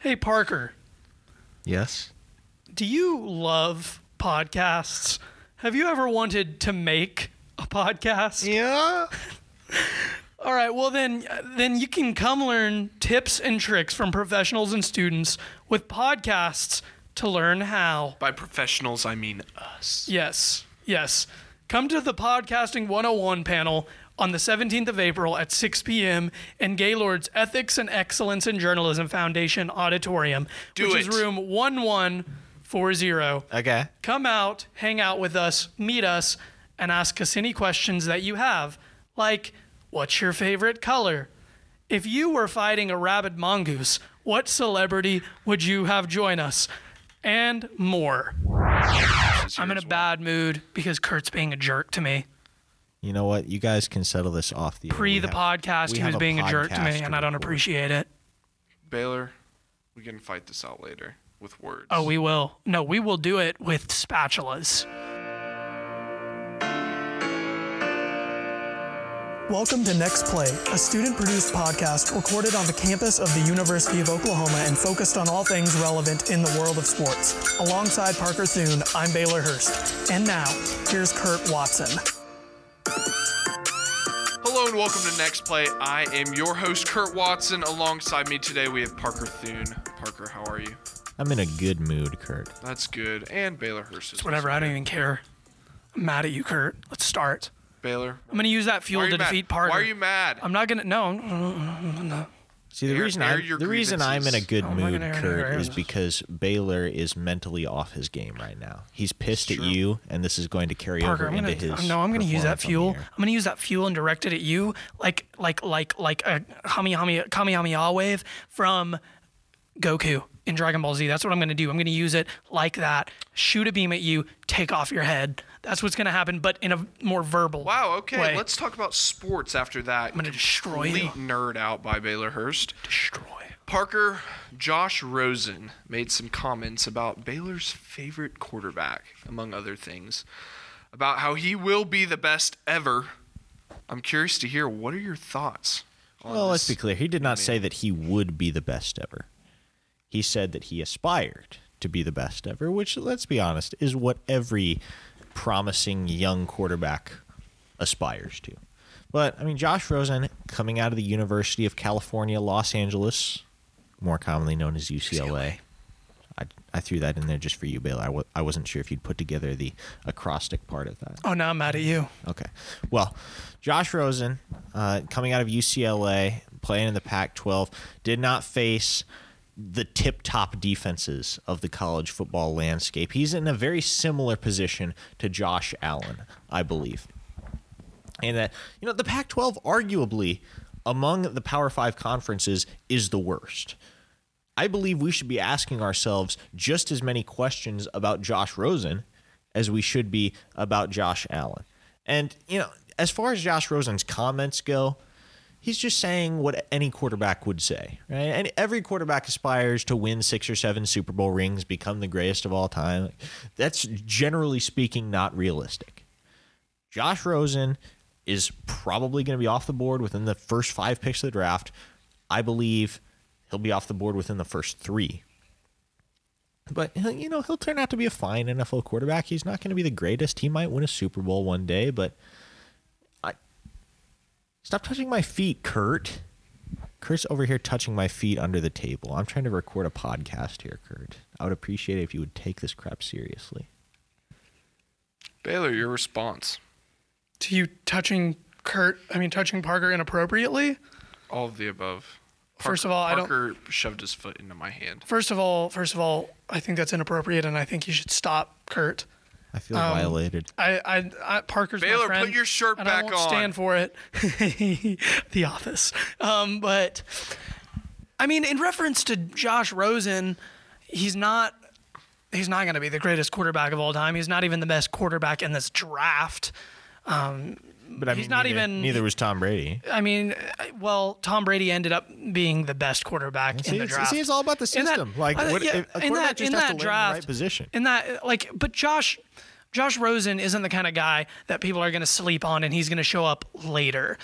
Hey, Parker, Yes. do you love podcasts? Have you ever wanted to make a podcast? Yeah. All right, well then then you can come learn tips and tricks from professionals and students with podcasts to learn how. By professionals, I mean us. Yes. Yes. Come to the Podcasting 101 panel on the 17th of April at 6 p.m. in Gaylord's Ethics and Excellence in Journalism Foundation Auditorium, Do which is room 1140. Okay. Come out, hang out with us, meet us, and ask us any questions that you have. Like, what's your favorite color? If you were fighting a rabid mongoose, what celebrity would you have join us? And more. I'm in a bad mood because Kurt's being a jerk to me. You know what? You guys can settle this off the. Pre We the have- podcast, he have was being a jerk to me, and I don't appreciate it. Baylor, we can fight this out later with words. Oh, we will. No, we will do it with spatulas. Welcome to Next Play, a student produced podcast recorded on the campus of the University of Oklahoma and focused on all things relevant in the world of sports. Alongside Parker Thune, I'm Baylor Hurst. And now, here's Kurt Watson. Hello and welcome to Next Play. I am your host, Kurt Watson. Alongside me today, we have Parker Thune. Parker, how are you? I'm in a good mood, Kurt. That's good. And Baylor Hurst. is Whatever, also I don't even care. I'm mad at you, Kurt. Let's start. Baylor. I'm going to use that Why fuel are you to mad? defeat Parker. Why are you mad? I'm not going to. No. See, the Air- reason air I'm the reason I'm in a good Oh, mood, Kurt, is because Baylor is mentally off his game right now. He's pissed at you, and this is going to carry Parker, over I'm into gonna his. no, I'm gonna use that performance on the fuel. I'm gonna use that fuel and direct it at you, like like like like a Kamehameha Kamehameha wave from Goku in Dragon Ball Z. That's what I'm gonna do. I'm gonna use it like that. Shoot a beam at you, take off your head. That's what's gonna happen, but in a more verbal. Wow, okay. way. Let's talk about sports after that. I'm gonna destroy you. nerd out by Baylor Hurst. destroy. Parker, Josh Rosen made some comments about Baylor's favorite quarterback, among other things, about how he will be the best ever. I'm curious to hear what are your thoughts on Well, let's be clear. He did not say that he would be the best ever. He said that he aspired to be the best ever, which, let's be honest, is what every promising young quarterback aspires to. But, I mean, Josh Rosen, coming out of the University of California, Los Angeles, more commonly known as UCLA. I, I threw that in there just for you, Baylor. I w- I wasn't sure if you'd put together the acrostic part of that. Oh, now I'm mad at you. Okay. Well, Josh Rosen, uh, coming out of UCLA, playing in the Pac 12, did not face the tip top defenses of the college football landscape. He's in a very similar position to Josh Allen, I believe. And that, you know, the Pac 12, arguably, among the Power Five conferences, is the worst. I believe we should be asking ourselves just as many questions about Josh Rosen as we should be about Josh Allen. And, you know, as far as Josh Rosen's comments go, he's just saying what any quarterback would say, right? And every quarterback aspires to win six or seven Super Bowl rings, become the greatest of all time. That's generally speaking not realistic. Josh Rosen is probably going to be off the board within the first five picks of the draft. I believe he'll be off the board within the first three. But you know he'll turn out to be a fine NFL quarterback. He's not going to be the greatest. He might win a Super Bowl one day, but stop touching my feet, Kurt. Kurt's over here touching my feet under the table. I'm trying to record a podcast here, Kurt. I would appreciate it if you would take this crap seriously. Baylor, your response. To you touching Kurt, I mean touching Parker inappropriately. All of the above. First of all, I don't- Parker shoved his foot into my hand. First of all, first of all, I think that's inappropriate, and I think you should stop Kurt. I feel Um, violated. I, I, I Parker's my Baylor, friend, put your shirt and I back won't on. Stand for it. the Office. Um, but I mean, in reference to Josh Rosen, he's not. He's not going to be the greatest quarterback of all time. He's not even the best quarterback in this draft. But I he's not neither, even- Neither was Tom Brady. I mean, well, Tom Brady ended up being the best quarterback See, in the draft. see, it's all about the In that- system. like, what, yeah, a in quarterback that- just in has that to land in the draft, right position. In that, like, but Josh, Josh Rosen isn't the kind of guy that people are going to sleep on, and he's going to show up later.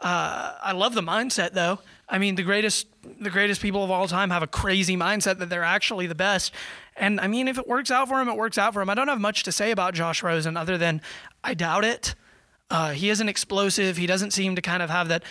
Uh, I love the mindset though. I mean, the greatest the greatest people of all time have a crazy mindset that they're actually the best. And I mean, if it works out for him, it works out for him. I don't have much to say about Josh Rosen other than I doubt it. Uh, he isn't explosive. He doesn't seem to kind of have that.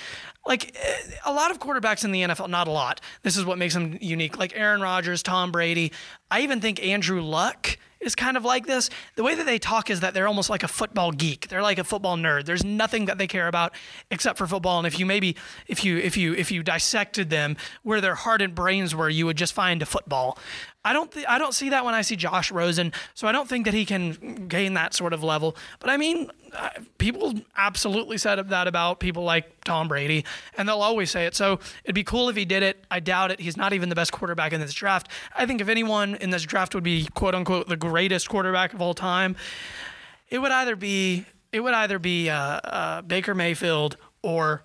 Like eh, a lot of quarterbacks in the NFL, not a lot. This is what makes him unique. Like Aaron Rodgers, Tom Brady. I even think Andrew Luck is kind of like this. The way that they talk is that they're almost like a football geek. They're like a football nerd. There's nothing that they care about except for football. And if you maybe if you if you if you dissected them where their heart and brains were, you would just find a football. I don't th- I don't see that when I see Josh Rosen. So I don't think that he can gain that sort of level. But I mean, people absolutely said that about people like Tom Brady, and they'll always say it. So it'd be cool if he did it. I doubt it. He's not even the best quarterback in this draft. I think if anyone in this draft would be quote unquote the greatest quarterback of all time, it would either be it would either be uh, uh, Baker Mayfield or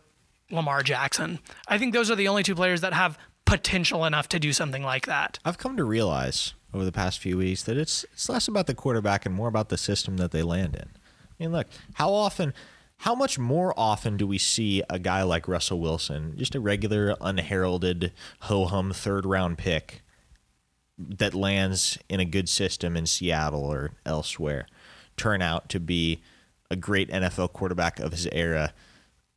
Lamar Jackson. I think those are the only two players that have potential enough to do something like that. I've come to realize over the past few weeks that it's it's less about the quarterback and more about the system that they land in. I mean, look, how often, how much more often do we see a guy like Russell Wilson, just a regular unheralded ho hum third round pick that lands in a good system in Seattle or elsewhere, turn out to be a great NFL quarterback of his era?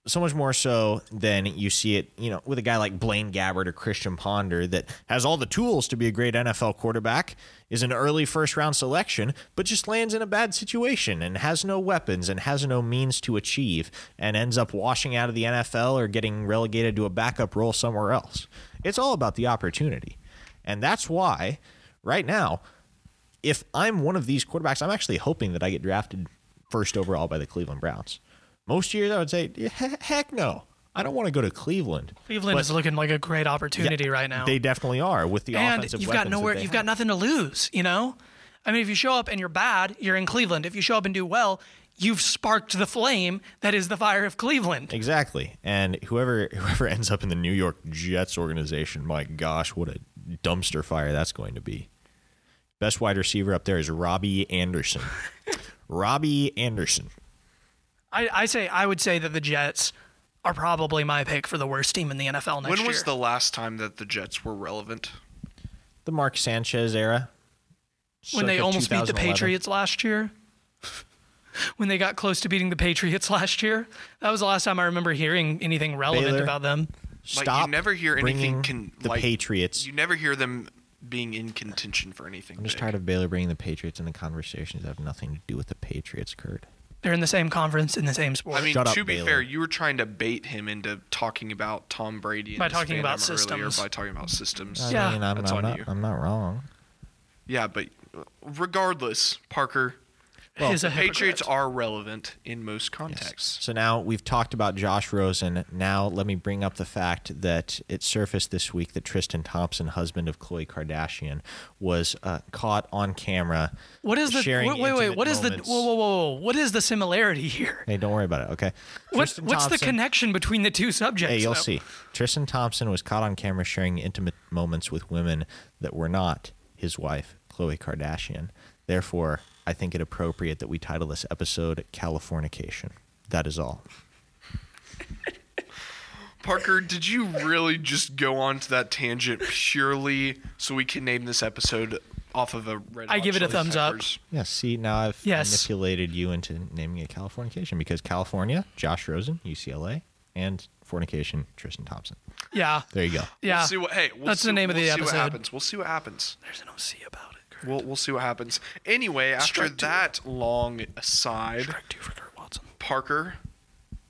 So much more so than you see it, you know, with a guy like Blaine Gabbert or Christian Ponder that has all the tools to be a great NFL quarterback, is an early first round selection, but just lands in a bad situation and has no weapons and has no means to achieve and ends up washing out of the NFL or getting relegated to a backup role somewhere else. It's all about the opportunity. And that's why right now, if I'm one of these quarterbacks, I'm actually hoping that I get drafted first overall by the Cleveland Browns. Most years, I would say, heck no. I don't want to go to Cleveland. Cleveland But is looking like a great opportunity right now. They definitely are with the and offensive you've got nowhere you've have. got nothing to lose you know i mean if you show up and you're bad you're in cleveland if you show up and do well you've sparked the flame that is the fire of cleveland Exactly. And whoever whoever ends up in the New York Jets organization, my gosh, what a dumpster fire that's going to be. Best wide receiver up there is Robbie Anderson. Robbie Anderson. I, I say i would say that the jets are probably my pick for the worst team in the nfl next year. When was year the last time that the Jets were relevant? The Mark Sanchez era. when they almost beat the patriots last year when they got close to beating the patriots last year that was the last time i remember hearing anything relevant Baylor. about them Like Stop you never hear anything bringing can the like, Patriots. You never hear them being in contention for anything. I'm just big. tired of Baylor bringing the Patriots in the conversations that have nothing to do with the Patriots, Kurt. They're in the same conference in the same sport I mean, Shut up, to be Baylor. fair, you were trying to bait him into talking about Tom Brady and By his talking about fandom earlier systems. by talking about systems. I Yeah. mean, I'm, That's I'm on not, you. I'm not wrong. Yeah, but uh, regardless, Parker, He's a Patriots are relevant in most contexts. So now we've talked about Josh Rosen. Now let me bring up the fact that it surfaced this week that Tristan Thompson, husband of Khloe Kardashian, was uh, caught on camera. What is the sharing wait wait wait? What is moments. the whoa whoa whoa? whoa. What is the similarity here? Hey, don't worry about it. Okay. What, Tristan what's the connection between the two subjects? Hey, you'll though? see. Tristan Thompson was caught on camera sharing intimate moments with women that were not his wife, Khloe Kardashian. Therefore, I think it appropriate that we title this episode Californication. That is all. Parker, did you really just go on to that tangent purely so we can name this episode off of a red? I give it a Chili thumbs up. Peppers? Yeah, see, now I've Yes. manipulated you into naming it Californication because California, Josh Rosen, UCLA, and Fornication, Tristan Thompson. Yeah, There you go. yeah. We'll see what. Hey, we'll That's the name of we'll the see What episode. happens. We'll see what happens. There's an OC about it. Kurt. We'll we'll see what happens. Anyway, after Strike two. that long aside, two for Kurt Watson. Parker,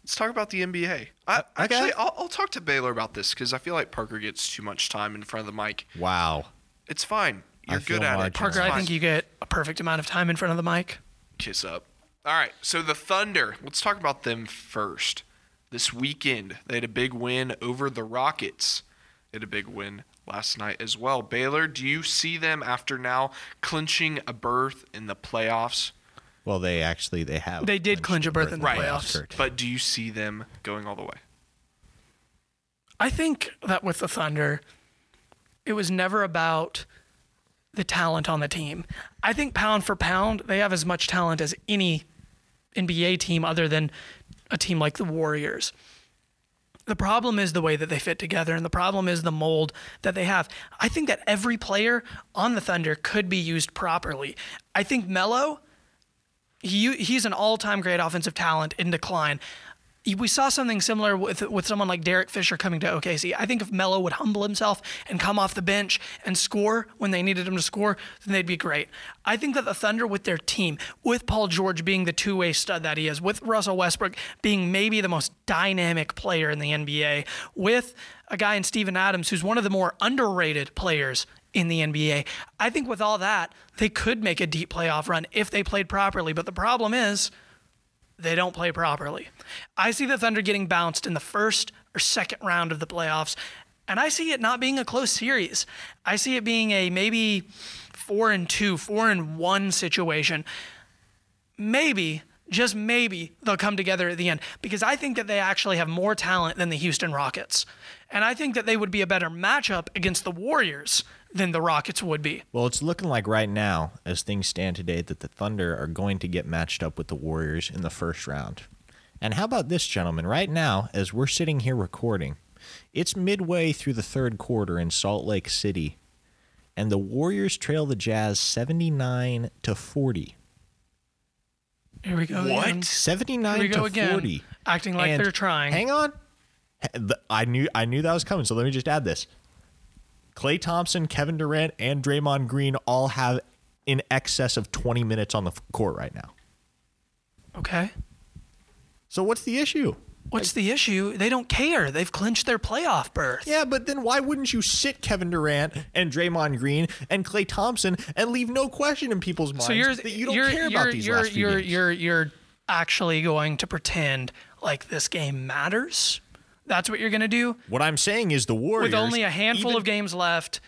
let's talk about the NBA. I, okay. Actually, I'll, I'll talk to Baylor about this because I feel like Parker gets too much time in front of the mic. Wow. It's fine. You're good at it. Parker, I think you get a perfect amount of time in front of the mic. kiss up. All right, so the Thunder. Let's talk about them first. This weekend, they had a big win over the Rockets. They had a big win last night as well. Baylor, do you see them after now clinching a berth in the playoffs? Well, they actually they have They did clinch a berth in the Right. playoffs. Kurt. But do you see them going all the way? I think that with the Thunder, it was never about the talent on the team. I think pound for pound, they have as much talent as any NBA team other than a team like the Warriors. The problem is the way that they fit together, and the problem is the mold that they have. I think that every player on the Thunder could be used properly. I think Melo, he, he's an all time great offensive talent in decline. We saw something similar with with someone like Derek Fisher coming to OKC. I think if Melo would humble himself and come off the bench and score when they needed him to score, then they'd be great. I think that the Thunder, with their team, with Paul George being the two way stud that he is, with Russell Westbrook being maybe the most dynamic player in the NBA, with a guy in Steven Adams who's one of the more underrated players in the NBA. I think with all that, they could make a deep playoff run if they played properly. But the problem is, they don't play properly. I see the Thunder getting bounced in the first or second round of the playoffs, and I see it not being a close series. I see it being a maybe four and two, four and one situation. Maybe, just maybe, they'll come together at the end because I think that they actually have more talent than the Houston Rockets. And I think that they would be a better matchup against the Warriors than the Rockets would be. Well, it's looking like right now, as things stand today, that the Thunder are going to get matched up with the Warriors in the first round. And how about this, gentlemen? Right now, as we're sitting here recording, it's midway through the third quarter in Salt Lake City, and the Warriors trail the Jazz 79 to 40. Here we go. What? again. 79 Here we to go again. 40. Acting like And they're trying. Hang on. I knew I knew that was coming, so let me just add this. Klay Thompson, Kevin Durant, and Draymond Green all have in excess of 20 minutes on the court right now. Okay. So what's the issue? What's the issue? They don't care. They've clinched their playoff berth. Yeah, but then why wouldn't you sit Kevin Durant and Draymond Green and Klay Thompson and leave no question in people's minds So you're that you don't you're, care you're, about these you're, last few you're, games? you're you're actually going to pretend like this game matters. That's what you're going to do what I'm saying is the Warriors with only a handful even- of games left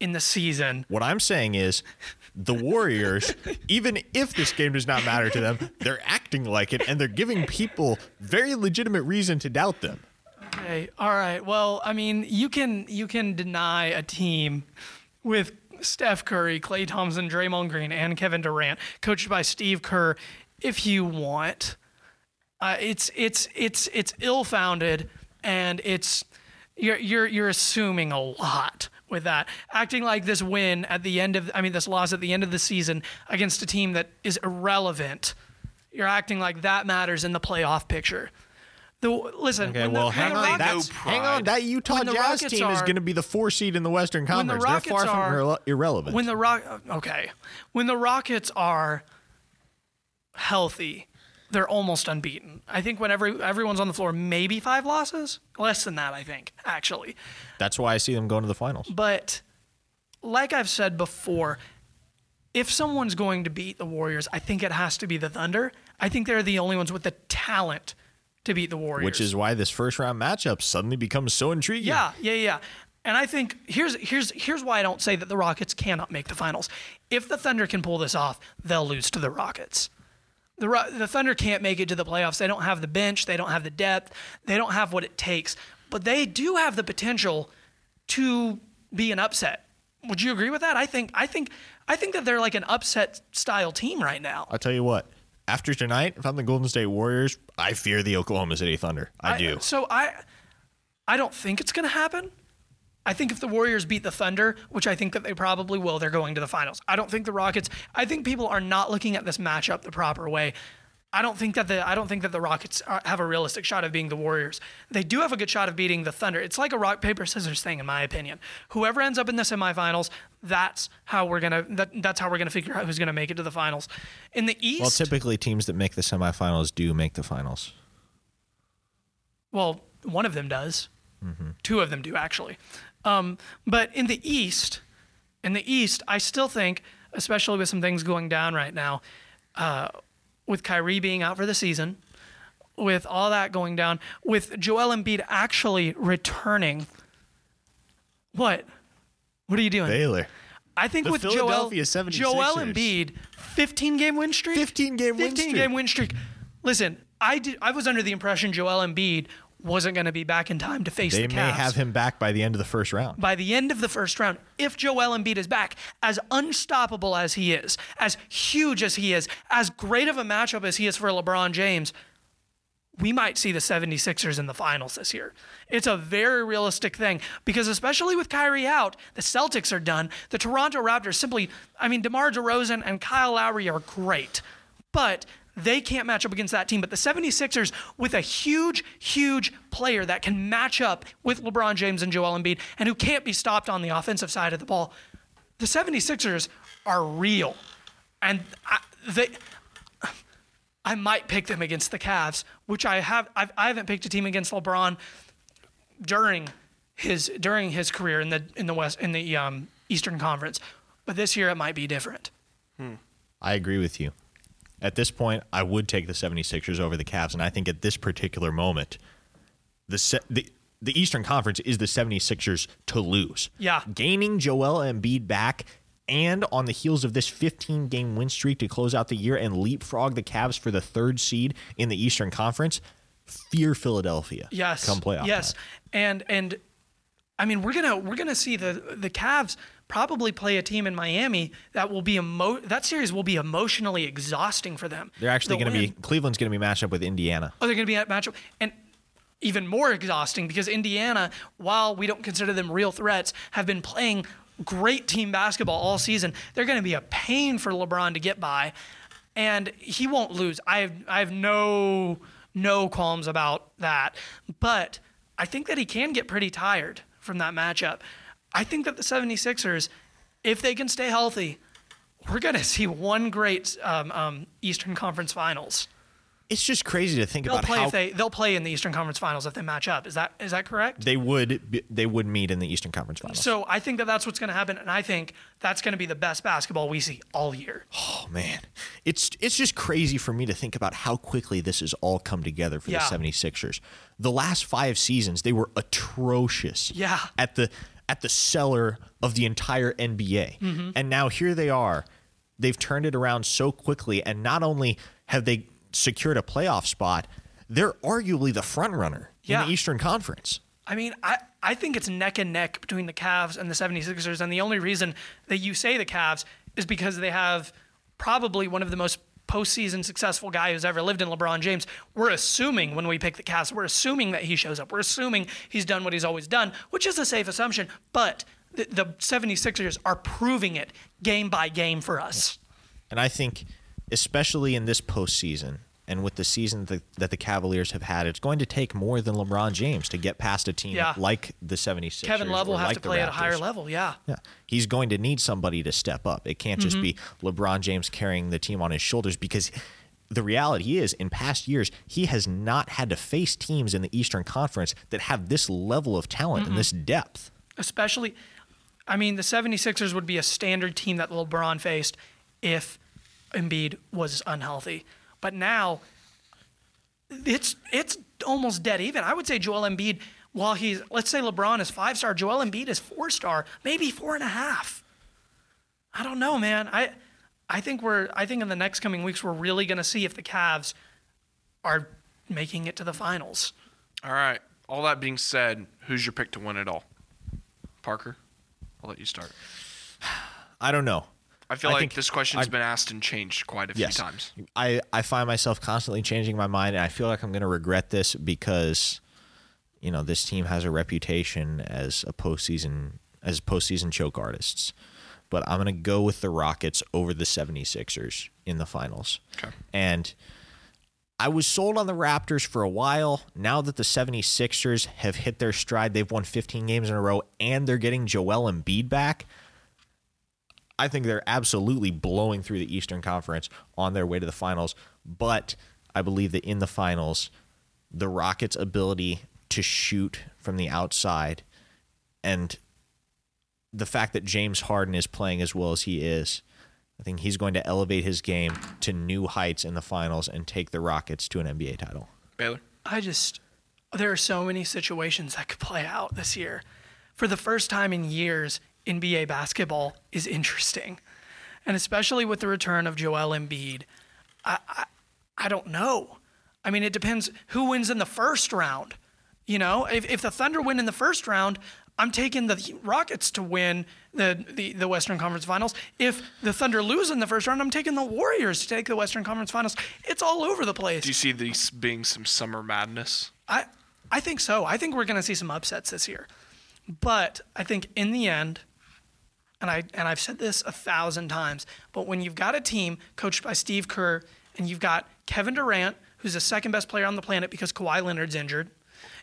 in the season. What I'm saying is the Warriors, even if this game does not matter to them, they're acting like it and they're giving people very legitimate reason to doubt them. Okay. All right. Well, I mean, you can you can deny a team with Steph Curry, Klay Thompson, Draymond Green, and Kevin Durant, coached by Steve Kerr, if you want. Uh, it's it's it's it's ill-founded, and it's you're you're you're assuming a lot with that. Acting like this win at the end of I mean this loss at the end of the season against a team that is irrelevant. You're acting like that matters in the playoff picture. The listen. Okay, when the- well, hang on. Rockets- no hang on. That Utah Jazz Rockets team is going to be the four seed in the Western when the Conference. They're far are from irrelevant. When the rock, okay, when the Rockets are healthy, they're almost unbeaten. I think when every everyone's on the floor, maybe five losses, less than that. I think actually, That's why I see them going to the finals. but like I've said before, if someone's going to beat the Warriors, I think it has to be the Thunder. I think they're the only ones with the talent to beat the Warriors. Which is why this first round matchup suddenly becomes so intriguing. Yeah, yeah, yeah. And I think here's here's here's why I don't say that the Rockets cannot make the finals. If the Thunder can pull this off, they'll lose to the Rockets. The the Thunder can't make it to the playoffs. They don't have the bench, they don't have the depth, they don't have what it takes. But they do have the potential to be an upset. Would you agree with that? I think I think I think that they're like an upset style team right now. I'll tell you what. After tonight, if I'm the Golden State Warriors, I fear the Oklahoma City Thunder. I, do. So I, I don't think it's going to happen. I think if the Warriors beat the Thunder, which I think that they probably will, they're going to the finals. I don't think the Rockets. I think people are not looking at this matchup the proper way. I don't think that the I don't think that the Rockets are, have a realistic shot of being the Warriors. They do have a good shot of beating the Thunder. It's like a rock paper scissors thing, in my opinion. Whoever ends up in the semifinals, that's how we're gonna that, that's how we're gonna figure out who's gonna make it to the finals. In the East, well, typically teams that make the semifinals do make the finals. Well, one of them does. Mm-hmm. Two of them do actually. Um, but in the East, in the East, I still think, especially with some things going down right now, uh, with Kyrie being out for the season, with all that going down, with Joel Embiid actually returning. What? What are you doing? Baylor. I think The with Joel, Philadelphia 76ers. Joel Embiid, 15 game win streak. 15 game win streak. 15 streak. game win streak. Listen, I did. I was under the impression Joel Embiid wasn't going to be back in time to face They the may have him back by the end of the first round. by the end of the first round, if Joel Embiid is back, as unstoppable as he is, as huge as he is, as great of a matchup as he is for LeBron James, we might see the 76ers in the finals this year. It's a very realistic thing because, especially with Kyrie out, the Celtics are done. The Toronto Raptors simply, I mean, DeMar DeRozan and Kyle Lowry are great, but they can't match up against that team. But the 76ers, with a huge, huge player that can match up with LeBron James and Joel Embiid and who can't be stopped on the offensive side of the ball, the 76ers are real. And I, they. I might pick them against the Cavs, which I have. I've, I haven't picked a team against LeBron during his during his career in the in the West in the um, Eastern Conference, but this year it might be different. I agree with you. At this point, I would take the 76ers over the Cavs, and I think at this particular moment, the se- the the Eastern Conference is the 76ers to lose. Yeah. Gaining Joel Embiid back and on the heels of this 15 game win streak to close out the year and leapfrog the Cavs for the third seed in the Eastern Conference, fear Philadelphia. Yes. Come playoff. Yes, and and I mean we're gonna we're gonna see the the Cavs probably play a team in Miami that will be emo- that series will be emotionally exhausting for them. They're actually going to be Cleveland's going to be matched up with Indiana. Oh, they're going to be at matchup and even more exhausting because Indiana, while we don't consider them real threats, have been playing great team basketball all season. They're going to be a pain for LeBron to get by, and he won't lose. I have I have no no qualms about that, but I think that he can get pretty tired from that matchup. I think that the 76ers, if they can stay healthy, we're going to see one great um, um, Eastern Conference Finals. It's just crazy to think They'll about play how if they they'll play in the Eastern Conference Finals if they match up. Is that is that correct? they would be, they would meet in the Eastern Conference Finals. So I think that that's what's going to happen, and I think that's going to be the best basketball we see all year. Oh man, it's it's just crazy for me to think about how quickly this has all come together for Yeah. the 76ers. The last 5 seasons they were atrocious. Yeah. At the at the cellar of the entire NBA. Mm-hmm. And now here they are. They've turned it around so quickly and not only have they secured a playoff spot, they're arguably the front runner Yeah. in the Eastern Conference. I mean, I, I think it's neck and neck between the Cavs and the 76ers. And the only reason that you say the Cavs is because they have probably one of the most postseason successful guy who's ever lived in LeBron James. We're assuming when we pick the Cavs, we're assuming that he shows up. We're assuming he's done what he's always done, which is a safe assumption. But the, the 76ers are proving it game by game for us. And I think, especially in this postseason and with the season that, that the Cavaliers have had, it's going to take more than LeBron James to get past a team Yeah. like the 76ers. Kevin Love will have like to play at a higher level. Yeah. Yeah. He's going to need somebody to step up. It can't just be Mm-hmm. LeBron James carrying the team on his shoulders because the reality is, in past years, he has not had to face teams in the Eastern Conference that have this level of talent and this depth. especially I mean the 76ers would be a standard team that LeBron faced if Embiid was unhealthy. But now it's it's almost dead even. I would say Joel Embiid, while he's let's say LeBron is five star, Joel Embiid is four star, maybe four and a half. I don't know, man. I I think we're I think in the next coming weeks we're really gonna see if the Cavs are making it to the finals. All right. All that being said, who's your pick to win it all? Parker, I'll let you start. I don't know. I feel I like this question's I- been asked and changed quite a Yes. few times. I, I find myself constantly changing my mind, and I feel like I'm going to regret this because, you know, this team has a reputation as a postseason as postseason choke artists. But I'm going to go with the Rockets over the 76ers in the finals. Okay. And I was sold on the Raptors for a while. Now that the 76ers have hit their stride, they've won 15 games in a row, and they're getting Joel Embiid back. I think they're absolutely blowing through the Eastern Conference on their way to the finals. But I believe that in the finals, the Rockets' ability to shoot from the outside and the fact that James Harden is playing as well as he is, I think he's going to elevate his game to new heights in the finals and take the Rockets to an NBA title. Baylor. I just there are so many situations that could play out this year. For the first time in years, NBA basketball is interesting, and especially with the return of Joel Embiid. I I, I don't know. I mean, it depends who wins in the first round. You know, if if the Thunder win in the first round, I'm taking the Rockets to win the, the, the Western Conference Finals. If the Thunder lose in the first round, I'm taking the Warriors to take the Western Conference Finals. It's all over the place. Do you see these being some summer madness? I I think so. I think we're going to see some upsets this year. But I think in the end, and I and I've said this a thousand times, but when you've got a team coached by Steve Kerr and you've got Kevin Durant, who's the second best player on the planet because Kawhi Leonard's injured,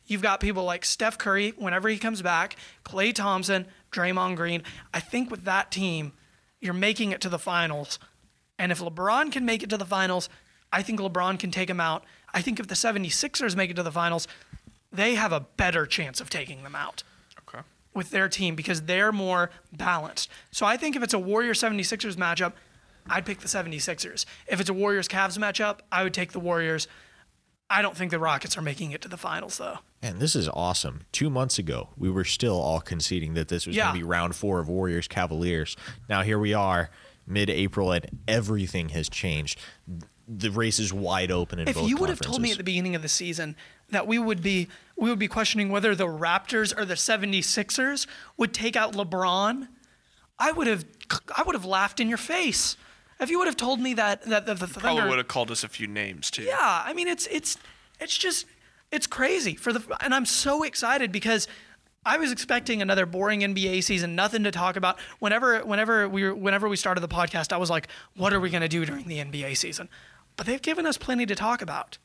you've got people like Steph Curry whenever he comes back, Klay Thompson, Draymond Green. I think with that team, you're making it to the finals. And if LeBron can make it to the finals, I think LeBron can take him out. I think if the 76ers make it to the finals, they have a better chance of taking them out. With their team because they're more balanced. So I think if it's a Warrior 76ers matchup, I'd pick the 76ers. If it's a Warriors Cavs matchup, I would take the Warriors. I don't think the Rockets are making it to the finals though. And this is awesome. Two months ago, we were still all conceding that this was Yeah. going to be round four of Warriors Cavaliers. Now here we are, mid April, and everything has changed. The race is wide open in If both you would have told me at the beginning of the season that we would be we would be questioning whether the Raptors or the 76ers would take out LeBron, I would have I would have laughed in your face. If you would have told me that that the, the Probably Thunder would have called us a few names too. Yeah, I mean it's it's it's just it's crazy for the and I'm so excited because I was expecting another boring NBA season, nothing to talk about. Whenever whenever we were, whenever we started the podcast, I was like, what are we going to do during the NBA season? But they've given us plenty to talk about.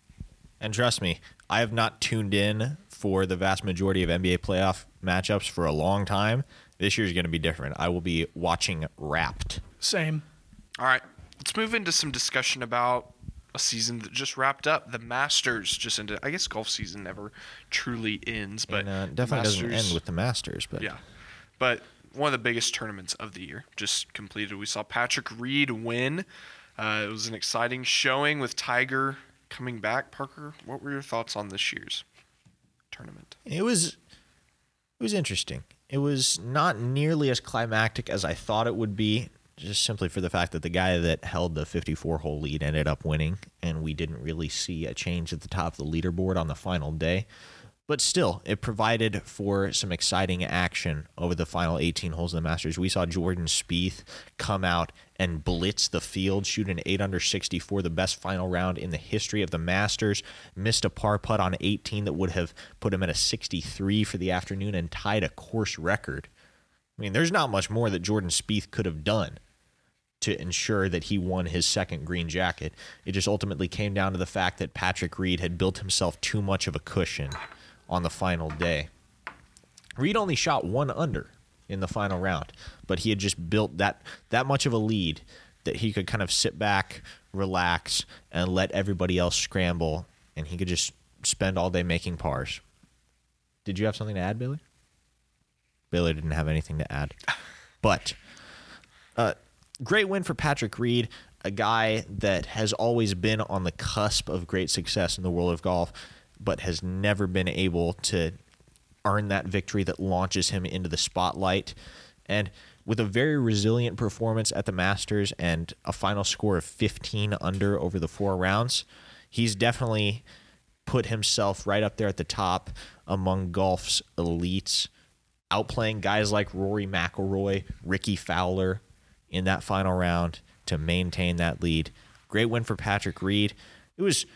And trust me, I have not tuned in for the vast majority of NBA playoff matchups for a long time. This year's going to be different. I will be watching Wrapped. Same. All right. Let's move into some discussion about a season that just wrapped up. The Masters just ended. I guess golf season never truly ends, but and, uh, definitely doesn't end with the Masters, but Yeah. But one of the biggest tournaments of the year just completed. We saw Patrick Reed win. Uh, it was an exciting showing with Tiger coming back. Parker, what were your thoughts on this year's tournament? It was it was interesting. It was not nearly as climactic as I thought it would be, just simply for the fact that the guy that held the 54 hole lead ended up winning, and we didn't really see a change at the top of the leaderboard on the final day. But still, it provided for some exciting action over the final 18 holes of the Masters. We saw Jordan Spieth come out and blitz the field, shoot an 8 under 64, the best final round in the history of the Masters. Missed a par putt on 18 that would have put him at a 63 for the afternoon and tied a course record. I mean, there's not much more that Jordan Spieth could have done to ensure that he won his second green jacket. It just ultimately came down to the fact that Patrick Reed had built himself too much of a cushion on the final day. Reed only shot one under in the final round, but he had just built that that much of a lead that he could kind of sit back, relax, and let everybody else scramble, and he could just spend all day making pars. Did you have something to add, Billy? Billy didn't have anything to add, but uh, great win for Patrick Reed, a guy that has always been on the cusp of great success in the world of golf, but has never been able to earn that victory that launches him into the spotlight. And with a very resilient performance at the Masters and a final score of 15 under over the four rounds, he's definitely put himself right up there at the top among golf's elites, outplaying guys like Rory McIlroy, Rickie Fowler in that final round to maintain that lead. Great win for Patrick Reed. It was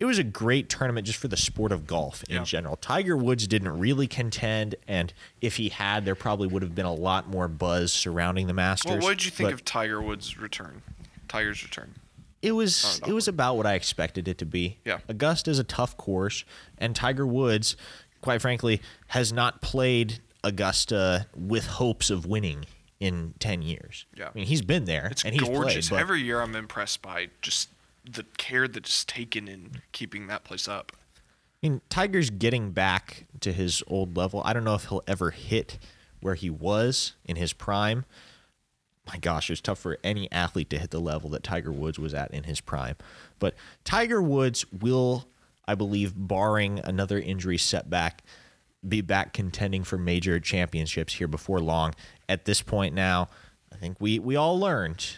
it was a great tournament just for the sport of golf in Yeah. general. Tiger Woods didn't really contend, and if he had, there probably would have been a lot more buzz surrounding the Masters. Well, what did you think but- of Tiger Woods' return? Tiger's return. it was it was about what I expected it to be. Yeah. Augusta is a tough course, and Tiger Woods, quite frankly, has not played Augusta with hopes of winning in ten years. Yeah. I mean he's been there It's and he's gorgeous. played. Every year I'm impressed by just the care that's taken in keeping that place up. I mean Tiger's getting back to his old level. I don't know if he'll ever hit where he was in his prime. My gosh, it's tough for any athlete to hit the level that Tiger Woods was at in his prime. But Tiger Woods will, I believe, barring another injury setback, be back contending for major championships here before long. At this point now, I think we, we all learned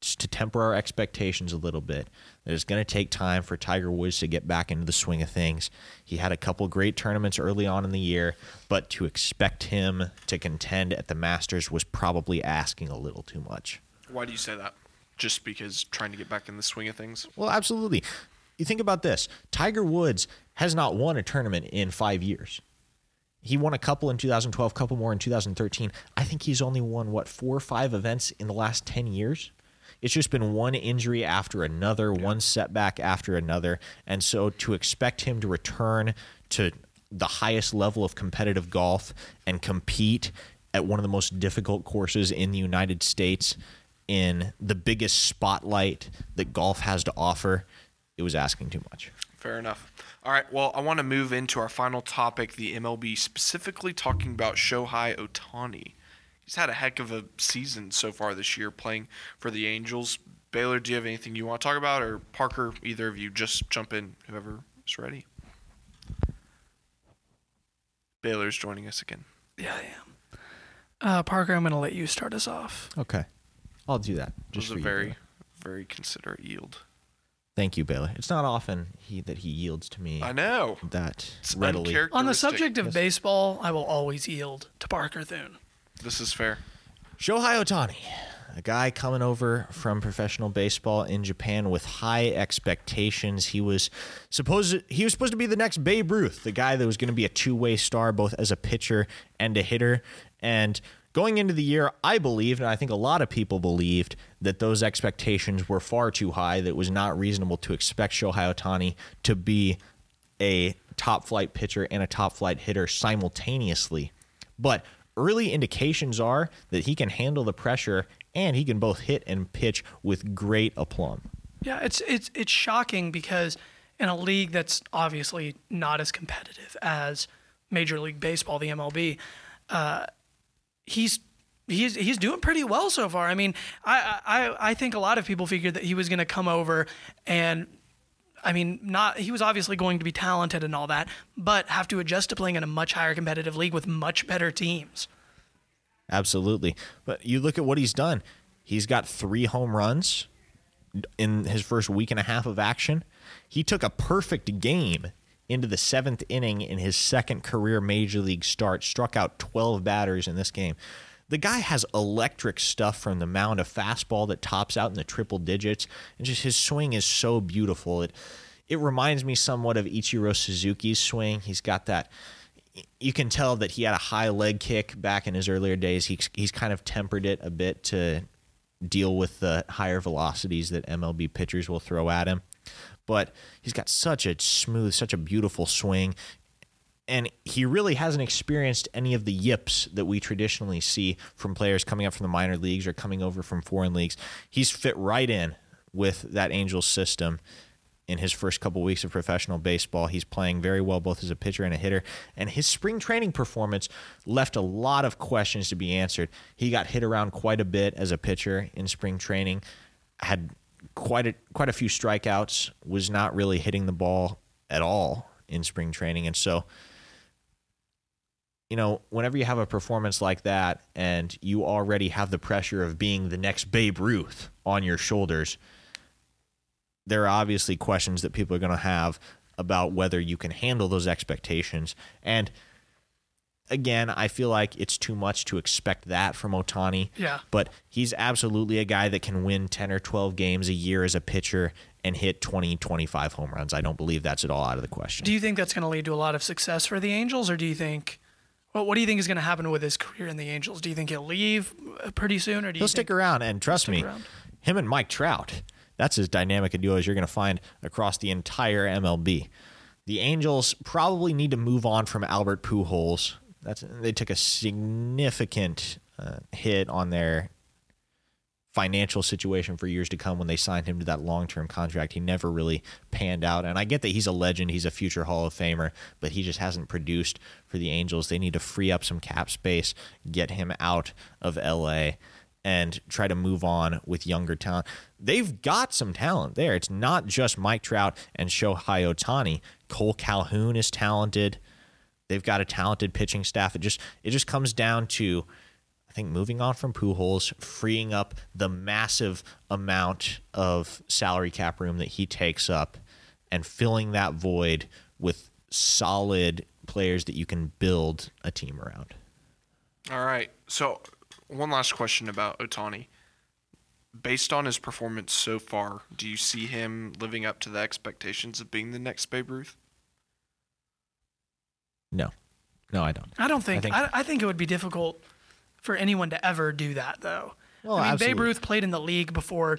to temper our expectations a little bit, that it's going to take time for Tiger Woods to get back into the swing of things. He had a couple great tournaments early on in the year, but to expect him to contend at the Masters was probably asking a little too much. Why do you say that? Just because trying to get back in the swing of things? Well, absolutely. You think about this Tiger Woods has not won a tournament in five years. He won a couple in 2012, couple more in 2013. I think he's only won, what, four or five events in the last 10 years? It's just been one injury after another, yeah. one setback after another. And so to expect him to return to the highest level of competitive golf and compete at one of the most difficult courses in the United States in the biggest spotlight that golf has to offer, it was asking too much. Fair enough. All right. Well, I want to move into our final topic, the MLB, specifically talking about Shohei Ohtani. He's had a heck of a season so far this year playing for the Angels. Baylor, do you have anything you want to talk about? Or Parker, either of you, just jump in, whoever is ready. Baylor's joining us again. Yeah, I am. Uh, Parker, I'm going to let you start us off. Okay. I'll do that. Just was a very, you, very considerate yield. Thank you, Baylor. It's not often he that he yields to me. I know that it's readily. On the subject of baseball, I will always yield to Parker Thune. This is fair. Shohei Ohtani, a guy coming over from professional baseball in Japan with high expectations. He was supposed he was supposed to be the next Babe Ruth, the guy that was going to be a two-way star both as a pitcher and a hitter. And Going into the year, I believed, and I think a lot of people believed, that those expectations were far too high, that it was not reasonable to expect Shohei Ohtani to be a top flight pitcher and a top flight hitter simultaneously. But early indications are that he can handle the pressure and he can both hit and pitch with great aplomb. Yeah, it's it's it's shocking because in a league that's obviously not as competitive as Major League Baseball, the MLB, uh, he's he's he's doing pretty well so far. I mean, I I I think a lot of people figured that he was going to come over and I mean, not he was obviously going to be talented and all that, but have to adjust to playing in a much higher competitive league with much better teams. Absolutely. But you look at what he's done. He's got 3 home runs in his first week and a half of action. He took a perfect game into the seventh inning in his second career major league start, struck out 12 batters in this game. The guy has electric stuff from the mound, a fastball that tops out in the triple digits, and just his swing is so beautiful. It it reminds me somewhat of Ichiro Suzuki's swing. He's got that you can tell that he had a high leg kick back in his earlier days. He's he's kind of tempered it a bit to deal with the higher velocities that MLB pitchers will throw at him but he's got such a smooth, such a beautiful swing. And he really hasn't experienced any of the yips that we traditionally see from players coming up from the minor leagues or coming over from foreign leagues. He's fit right in with that Angels system in his first couple weeks of professional baseball. He's playing very well both as a pitcher and a hitter. And his spring training performance left a lot of questions to be answered. He got hit around quite a bit as a pitcher in spring training, had quite a quite a few strikeouts. Was not really hitting the ball at all in spring training, and so you know, whenever you have a performance like that and you already have the pressure of being the next Babe Ruth on your shoulders, there are obviously questions that people are going to have about whether you can handle those expectations. And again, I feel like it's too much to expect that from Ohtani. Yeah. But he's absolutely a guy that can win 10 or 12 games a year as a pitcher and hit 20, 25 home runs. I don't believe that's at all out of the question. Do you think that's going to lead to a lot of success for the Angels, or do you think. Well, what do you think is going to happen with his career in the Angels? Do you think he'll leave uh, pretty soon, or do you? He'll stick around, and trust me, around? him and Mike Trout, that's as dynamic a duo as you're going to find across the entire MLB. The Angels probably need to move on from Albert Pujols that's they took a significant uh, hit on their financial situation for years to come when they signed him to that long-term contract. He never really panned out. And I get that he's a legend, he's a future Hall of Famer, but he just hasn't produced for the Angels. They need to free up some cap space, get him out of LA and try to move on with younger talent. They've got some talent there. It's not just Mike Trout and Shohei Ohtani. Kole Calhoun is talented. They've got a talented pitching staff. It just it just comes down to I think moving on from Pujols, freeing up the massive amount of salary cap room that he takes up, and filling that void with solid players that you can build a team around. All right. So, one last question about Ohtani. Based on his performance so far, do you see him living up to the expectations of being the next Babe Ruth? No, no, I don't. I don't think. think- I think, I, think it would be difficult for anyone to ever do that, though. Well, I mean, Babe. Ruth played in the league before,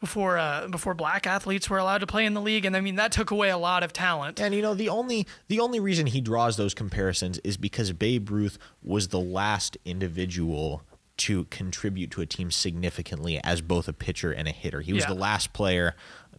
before, uh, before black athletes were allowed to play in the league, and I mean that took away a lot of talent. And you know the only the only reason he draws those comparisons is because Babe Ruth was the last individual to contribute to a team significantly as both a pitcher and a hitter. He was Yeah. the last player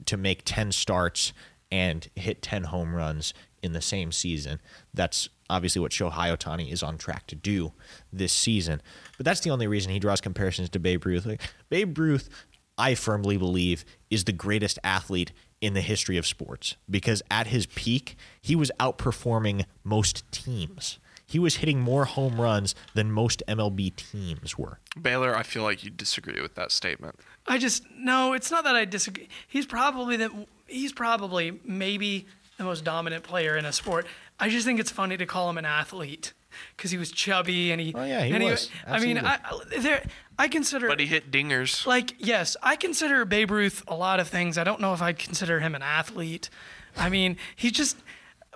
to make 10 starts and hit 10 home runs in the same season. That's obviously what Shohei Ohtani is on track to do this season. But that's the only reason he draws comparisons to Babe Ruth. Like, Babe Ruth, I firmly believe, is the greatest athlete in the history of sports because at his peak, he was outperforming most teams. He was hitting more home runs than most MLB teams were. Baylor, I feel like you disagree with that statement. I just no, it's not that I disagree. He's probably the he's probably maybe the most dominant player in a sport. I just think it's funny to call him an athlete because he was chubby and he. Oh, yeah, he and was. I mean, I, I- there I consider But he hit dingers. like yes, I consider Babe Ruth a lot of things. I don't know if I'd consider him an athlete. I mean, he's just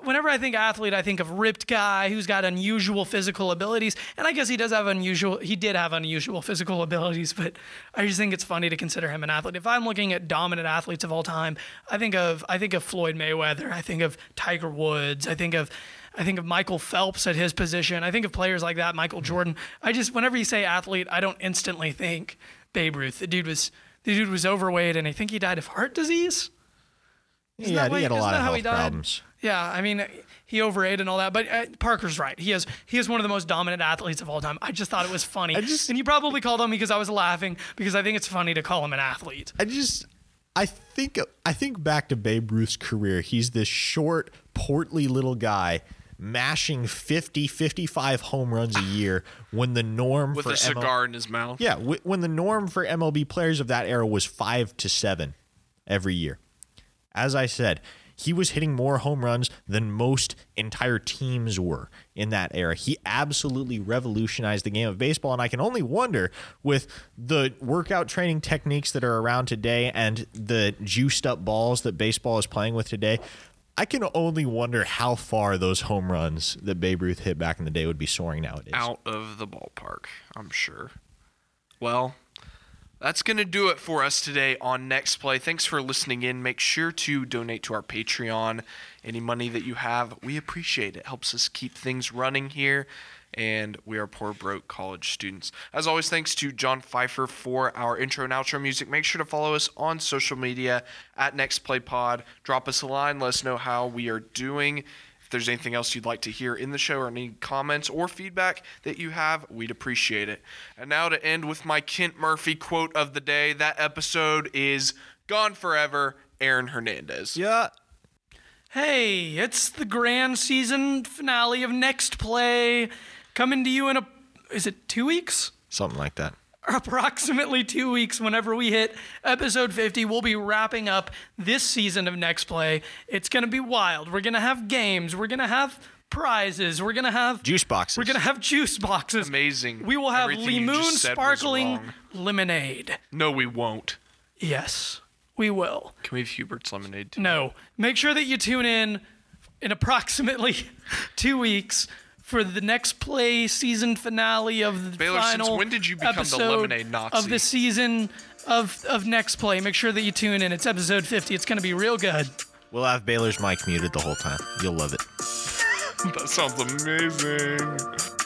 whenever I think athlete, I think of ripped guy who's got unusual physical abilities. And I guess he does have unusual he did have unusual physical abilities, but I just think it's funny to consider him an athlete. If I'm looking at dominant athletes of all time, I think of I think of Floyd Mayweather, I think of Tiger Woods, I think of I think of Michael Phelps at his position. I think of players like that, Michael mm-hmm. Jordan. I just whenever you say athlete, I don't instantly think Babe Ruth. The dude was the dude was overweight and I think he died of heart disease. Isn't yeah, he had a lot of he health problems. Yeah, I mean, he overate and all that, but uh, Parker's right. He is he is one of the most dominant athletes of all time. I just thought it was funny, I just- and you probably called him because I was laughing because I think it's funny to call him an athlete. I just I think I think back to Babe Ruth's career. He's this short, portly little guy mashing 50 55 home runs a year when the norm with for a ML cigar in his mouth. Yeah, wh- when the norm for MLB players of that era was 5 to 7 every year. As I said, he was hitting more home runs than most entire teams were in that era. He absolutely revolutionized the game of baseball, and I can only wonder with the workout training techniques that are around today and the juiced up balls that baseball is playing with today. I can only wonder how far those home runs that Babe Ruth hit back in the day would be soaring nowadays. out of the ballpark, I'm sure. Well, that's going to do it for us today on Next Play. Thanks for listening in. Make sure to donate to our Patreon. Any money that you have, we appreciate it. Helps us keep things running here. And we are poor, broke college students. As always, thanks to John Pfeiffer for our intro and outro music. Make sure to follow us on social media at Next Play Pod. Drop us a line. Let us know how we are doing. If there's anything else you'd like to hear in the show or any comments or feedback that you have, we'd appreciate it. And now to end with my Kent Murphy quote of the day. That episode is Gone Forever, Aaron Hernandez. Yeah. Hey, it's the grand season finale of Next Play, coming to you in a is it two weeks? Something like that. approximately two weeks whenever we hit episode 50 we'll be wrapping up this season of next play. It's going to be wild. We're going to have games. We're going to have prizes. We're going to have Juice boxes. we're going to have juice boxes. Amazing. we will have Everything Limoon just said was sparkling lemonade. No, we won't. yes we will. Can we have Hubert's lemonade too? no. Make sure that you tune in in approximately two weeks for the next play season finale of the Baylor, since final when did you become the episode lemonade Nazi? of the season of of next play. Make sure that you tune in. It's episode 50. It's going to be real good. We'll have Baylor's mic muted the whole time. You'll love it. That sounds amazing.